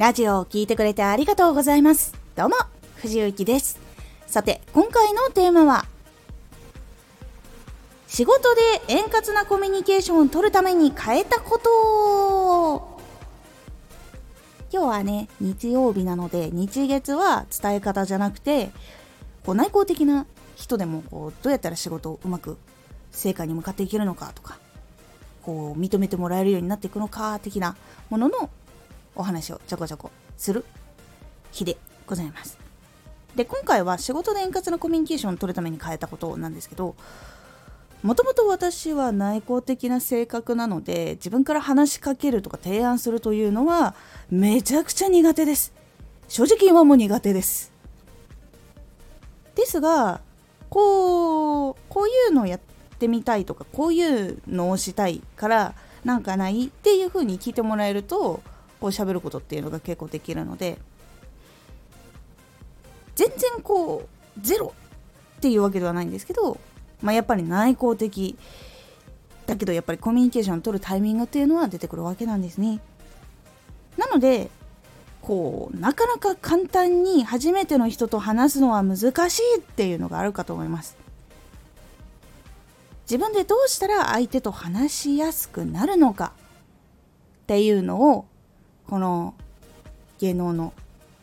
ラジオを聴いてくれてありがとうございます。どうも、藤幸です。さて、今回のテーマは、仕事で円滑なコミュニケーションを取るために変えたこと今日はね、日曜日なので、日月は伝え方じゃなくて、こう内向的な人でもこうどうやったら仕事をうまく成果に向かっていけるのかとかこう認めてもらえるようになっていくのか的なもののお話をちょこちょこする日でございます。で今回は仕事で円滑なコミュニケーションを取るために変えたことなんですけどもともと私は内向的な性格なので自分から話しかけるとか提案するというのはめちゃくちゃ苦手です正直今も苦手ですですがこうこういうのをやってみたいとかこういうのをしたいからなんかないっていう風に聞いてもらえるとこう喋ることっていうのが結構できるので全然こうゼロっていうわけではないんですけど、まあ、やっぱり内向的だけどやっぱりコミュニケーションを取るタイミングっていうのは出てくるわけなんですね。なのでこうなかなか簡単に初めての人と話すのは難しいっていうのがあるかと思います自分でどうしたら相手と話しやすくなるのかっていうのをこの芸能の、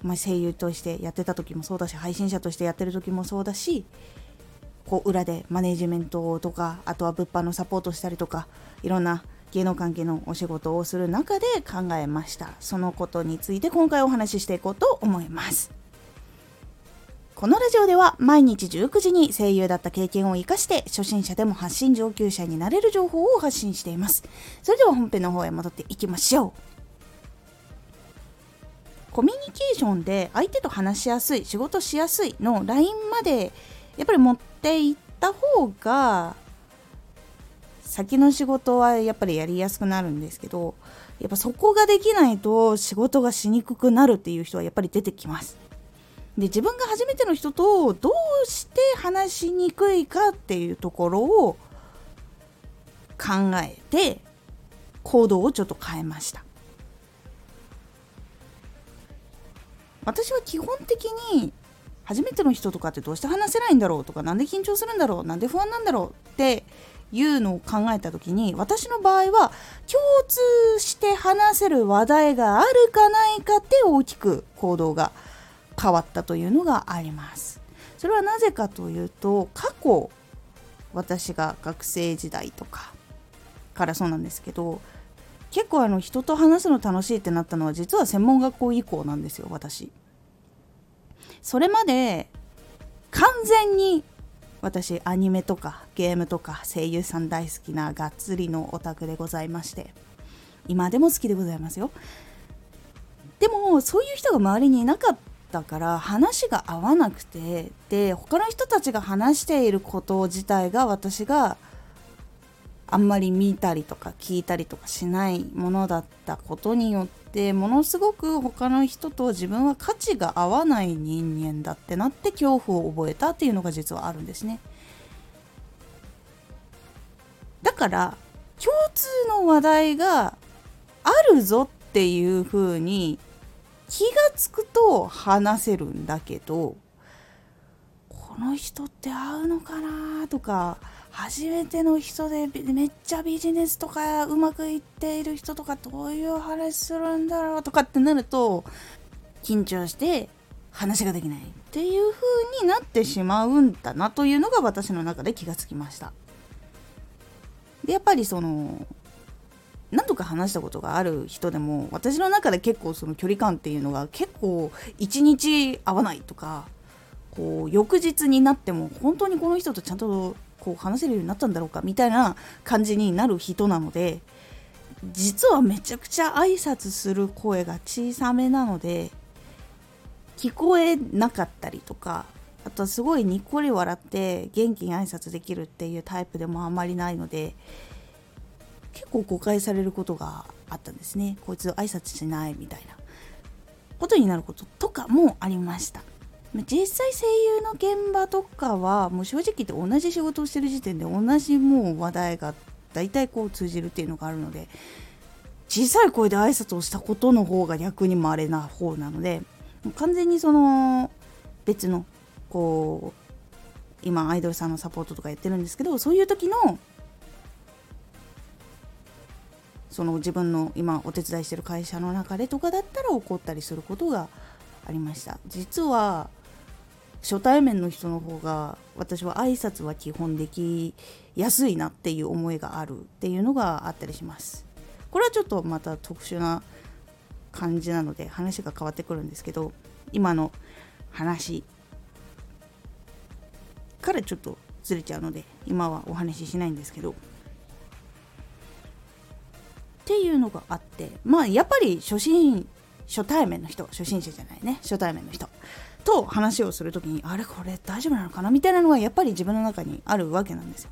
まあ、声優としてやってた時もそうだし配信者としてやってる時もそうだしこう裏でマネジメントとかあとは物販のサポートしたりとかいろんな芸能関係のお仕事をする中で考えました。そのことについて今回お話ししていこうと思います。このラジオでは毎日19時に声優だった経験を生かして初心者でも発信上級者になれる情報を発信しています。それでは本編の方へ戻っていきましょう。コミュニケーションで相手と話しやすい仕事しやすいの LINE までやっぱり持っていった方が先の仕事はやっぱりやりやすくなるんですけどやっぱそこができないと仕事がしにくくなるっていう人はやっぱり出てきます。で自分が初めての人とどうして話しにくいかっていうところを考えて行動をちょっと変えました私は基本的に初めての人とかってどうして話せないんだろうとか何で緊張するんだろうなんで不安なんだろうっていうのを考えた時に私の場合は共通して話せる話題があるかないかって大きく行動が変わったというのがあります。それはなぜかというと過去私が学生時代とかからそうなんですけど結構あの人と話すの楽しいってなったのは実は専門学校以降なんですよ私。それまで完全に私アニメとかゲームとか声優さん大好きながっつりのオタクでございまして今でも好きでございますよでもそういう人が周りにいなかったから話が合わなくてで他の人たちが話していること自体が私があんまり見たりとか聞いたりとかしないものだったことによってものすごく他の人と自分は価値が合わない人間だってなって恐怖を覚えたっていうのが実はあるんですね。だから共通の話題があるぞっていう風に気がつくと話せるんだけどこの人って合うのかなとか初めての人でめっちゃビジネスとかうまくいっている人とかどういう話するんだろうとかってなると緊張して話ができないっていう風になってしまうんだなというのが私の中で気がつきました。でやっぱりその何度か話したことがある人でも私の中で結構その距離感っていうのが結構一日合わないとかこう翌日になっても本当にこの人とちゃんとこう話せるようになったんだろうかみたいな感じになる人なので実はめちゃくちゃ挨拶する声が小さめなので聞こえなかったりとかあとはすごいにっこり笑って元気に挨拶できるっていうタイプでもあんまりないので結構誤解されることがあったんですね。こいつ挨拶しないみたいなことになることとかもありました。実際声優の現場とかはもう正直言って同じ仕事をしてる時点で同じもう話題が大体こう通じるっていうのがあるので小さい声で挨拶をしたことの方が逆に稀な方なので完全にその別のこう今アイドルさんのサポートとかやってるんですけどそういう時のその自分の今お手伝いしてる会社の中でとかだったら起こったりすることがありました。実は初対面の人の方が私は挨拶は基本できやすいなっていう思いがあるっていうのがあったりします。これはちょっとまた特殊な感じなので話が変わってくるんですけど今の話からちょっとずれちゃうので今はお話ししないんですけど。っていうのがあってまあやっぱり初心初対面の人初心者じゃないね。初対面の人。と話をする時にあれこれ大丈夫なのかなみたいなのがやっぱり自分の中にあるわけなんですよ。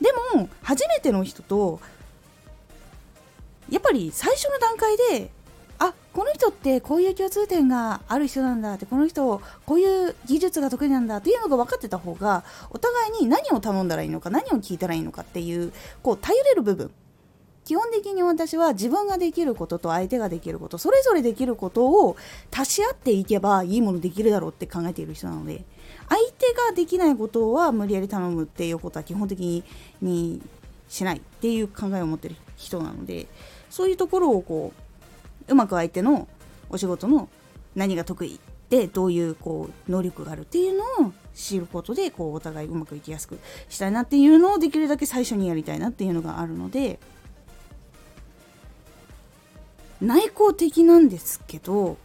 でも初めての人とやっぱり最初の段階であこの人ってこういう共通点がある人なんだってこの人こういう技術が得意なんだっていうのが分かってた方がお互いに何を頼んだらいいのか何を聞いたらいいのかっていうこう頼れる部分基本的に私は自分ができることと相手ができることそれぞれできることを足し合っていけばいいものできるだろうって考えている人なので相手ができないことは無理やり頼むっていうことは基本的にしないっていう考えを持ってる人なのでそういうところをこううまく相手のお仕事の何が得意でどういうこう能力があるっていうのを知ることでこうお互いうまくいきやすくしたいなっていうのをできるだけ最初にやりたいなっていうのがあるので内向的なんですけど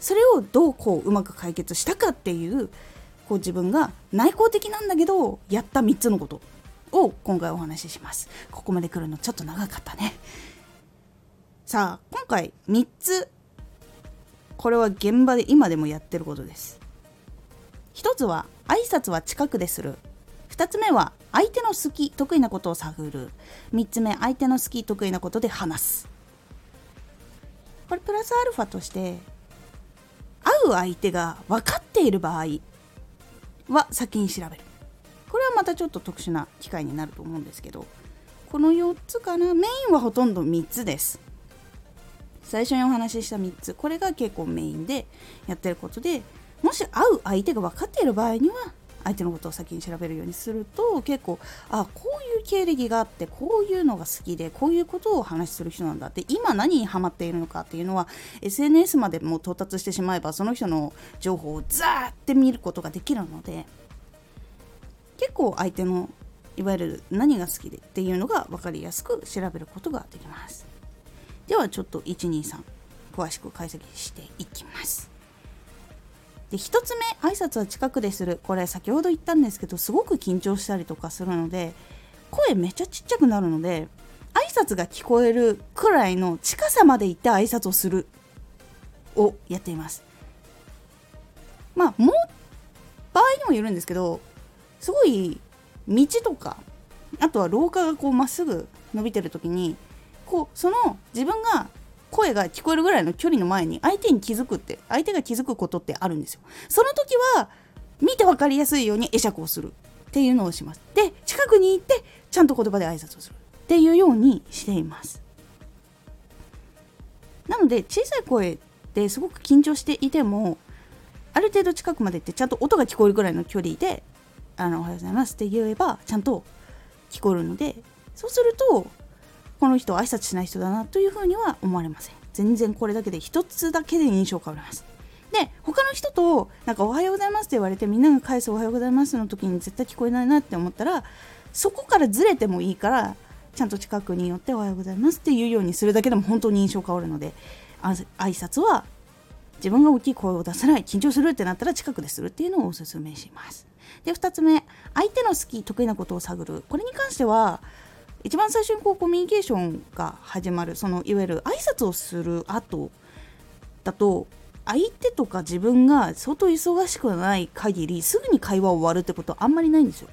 それをどうこううまく解決したかっていうこう自分が内向的なんだけどやった3つのことを今回お話しします。ここまで来るのちょっと長かったね。さあ今回3つこれは現場で今でもやってることです。1つは挨拶は近くでする。2つ目は相手の好き得意なことを探る。3つ目相手の好き得意なことで話す。これプラスアルファとして会う相手が分かっている場合は先に調べる。これはまたちょっと特殊な機会になると思うんですけどこの4つかなメインはほとんど3つです。最初にお話しした3つこれが結構メインでやってることでもし会う相手が分かっている場合には相手のことを先に調べるようにすると結構あこういう経歴があってこういうのが好きでこういうことを話しする人なんだって今何にハマっているのかっていうのは SNS までも到達してしまえばその人の情報をザーって見ることができるので結構相手のいわゆる何が好きでっていうのが分かりやすく調べることができます。ではちょっと123詳しく解析していきます。で1つ目挨拶は近くでする。これ先ほど言ったんですけどすごく緊張したりとかするので声めっちゃちっちゃくなるので挨拶が聞こえるくらいの近さまで行って挨拶をする。をやっています。まあもう場合にもよるんですけどすごい道とかあとは廊下がこうまっすぐ伸びてる時にこうその自分が声が聞こえるぐらいの距離の前に相手に気づくって相手が気づくことってあるんですよ。その時は見て分かりやすいように会釈をするっていうのをします。で近くに行ってちゃんと言葉で挨拶をする。っていうようにしています。なので小さい声ですごく緊張していてもある程度近くまで行ってちゃんと音が聞こえるぐらいの距離で「あのおはようございます」って言えばちゃんと聞こえるのでそうするとこの人挨拶しない人だなというふうには思われません。全然これだけで一つだけで印象変わります。で他の人となんかおはようございますって言われてみんなが返すおはようございますの時に絶対聞こえないなって思ったらそこからずれてもいいからちゃんと近くに寄っておはようございますっていうようにするだけでも本当に印象変わるので挨拶は自分が大きい声を出さない緊張するってなったら近くでするっていうのをおすすめします。で2つ目相手の好き得意なことを探る。これに関しては一番最初にこうコミュニケーションが始まるそのいわゆる挨拶をする後だと相手とか自分が相当忙しくない限りすぐに会話を終わるってことはあんまりないんですよ。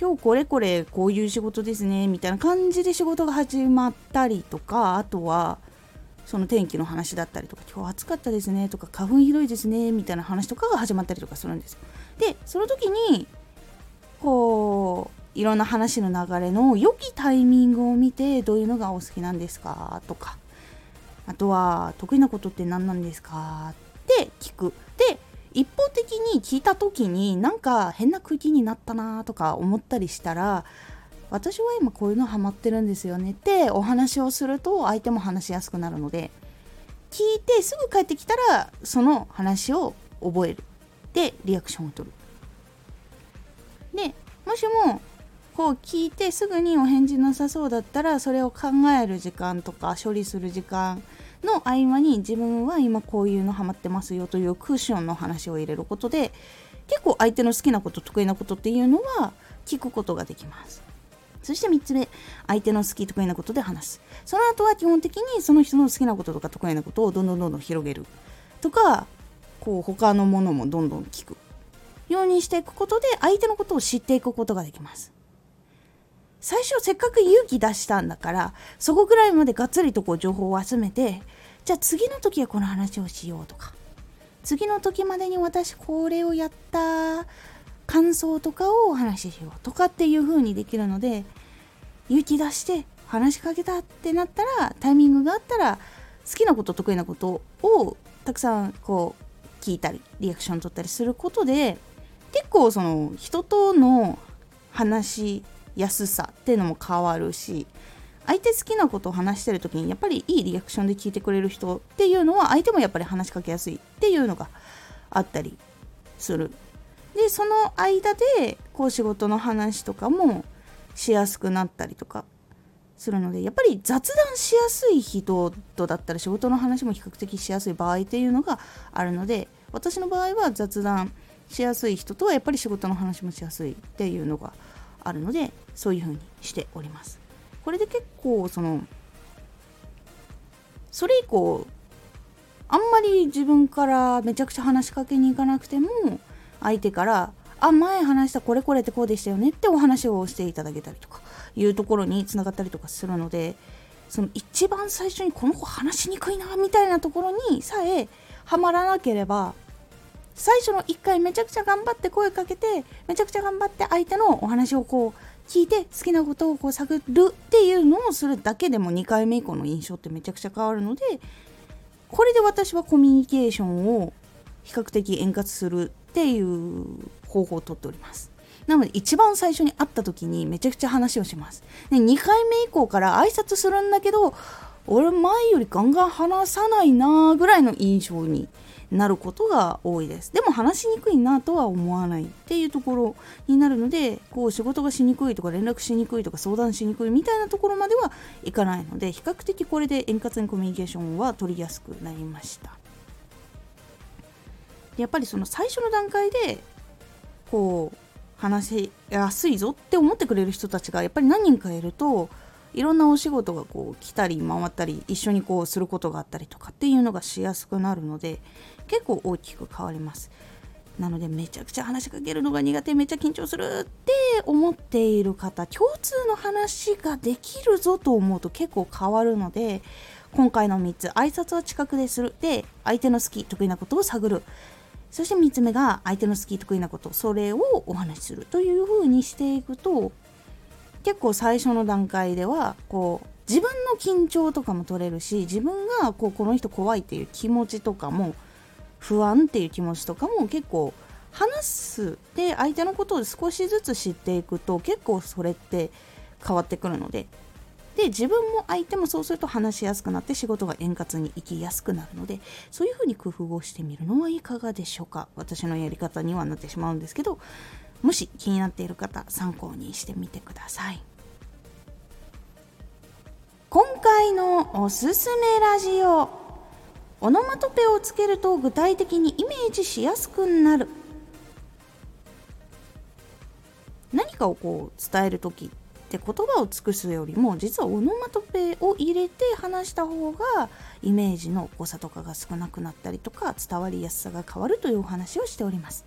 今日これこれこういう仕事ですねみたいな感じで仕事が始まったりとかあとはその天気の話だったりとか今日暑かったですねとか花粉ひどいですねみたいな話とかが始まったりとかするんですよ。でその時にこういろんな話の流れの良きタイミングを見てどういうのがお好きなんですか？とか。あとは得意なことって何なんですか？って聞く。で一方的に聞いた時になんか変な空気になったなとか思ったりしたら私は今こういうのハマってるんですよねってお話をすると相手も話しやすくなるので聞いてすぐ帰ってきたらその話を覚える。でリアクションを取る。でもしもこう聞いてすぐにお返事なさそうだったらそれを考える時間とか処理する時間の合間に自分は今こういうのハマってますよというクッションの話を入れることで結構相手の好きなこと得意なことっていうのは聞くことができます。そして3つ目相手の好き得意なことで話す。その後は基本的にその人の好きなこととか得意なことをどんどんどんどん広げるとかこう他のものもどんどん聞くようにしていくことで相手のことを知っていくことができます。最初せっかく勇気出したんだからそこぐらいまでがっつりとこう情報を集めてじゃあ次の時はこの話をしようとか次の時までに私これをやった感想とかをお話ししようとかっていう風にできるので勇気出して話しかけたってなったらタイミングがあったら好きなこと得意なことをたくさんこう聞いたりリアクション取ったりすることで結構その人との話やすさっていうのも変わるし相手好きなことを話してる時にやっぱりいいリアクションで聞いてくれる人っていうのは相手もやっぱり話しかけやすいっていうのがあったりする。でその間でこう仕事の話とかもしやすくなったりとかするのでやっぱり雑談しやすい人とだったら仕事の話も比較的しやすい場合っていうのがあるので私の場合は雑談しやすい人とはやっぱり仕事の話もしやすいっていうのがあるのでそういう風にしております。これで結構そのそれ以降あんまり自分からめちゃくちゃ話しかけに行かなくても相手からあ前話したこれこれってこうでしたよねってお話をしていただけたりとかいうところにつながったりとかするのでその一番最初にこの子話しにくいなみたいなところにさえはまらなければ最初の1回めちゃくちゃ頑張って声かけてめちゃくちゃ頑張って相手のお話をこう聞いて好きなことをこう探るっていうのをするだけでも2回目以降の印象ってめちゃくちゃ変わるのでこれで私はコミュニケーションを比較的円滑するっていう方法をとっております。なので一番最初に会った時にめちゃくちゃ話をします。で2回目以降から挨拶するんだけど俺前よりガンガン話さないなぐらいの印象になることが多いです。でも話しにくいなとは思わないっていうところになるのでこう仕事がしにくいとか連絡しにくいとか相談しにくいみたいなところまではいかないので比較的これで円滑にコミュニケーションは取りやすくなりました。やっぱりその最初の段階でこう話しやすいぞって思ってくれる人たちがやっぱり何人かいるといろんなお仕事がこう来たり回ったり一緒にこうすることがあったりとかっていうのがしやすくなるので結構大きく変わります。なのでめちゃくちゃ話しかけるのが苦手めっちゃ緊張するって思っている方共通の話ができるぞと思うと結構変わるので今回の3つ挨拶は近くでする。で相手の好き得意なことを探る。そして3つ目が相手の好き得意なことそれをお話しするというふうにしていくと結構最初の段階ではこう自分の緊張とかも取れるし自分がこうこの人怖いっていう気持ちとかも不安っていう気持ちとかも結構話す。で相手のことを少しずつ知っていくと結構それって変わってくるので。で自分も相手もそうすると話しやすくなって仕事が円滑にいきやすくなるのでそういうふうに工夫をしてみるのはいかがでしょうか。私のやり方にはなってしまうんですけど。もし気になっている方参考にしてみてください。今回のおすすめラジオオノマトペをつけると具体的にイメージしやすくなる。何かをこう伝える時って言葉を尽くすよりも実はオノマトペを入れて話した方がイメージの誤差とかが少なくなったりとか伝わりやすさが変わるというお話をしております。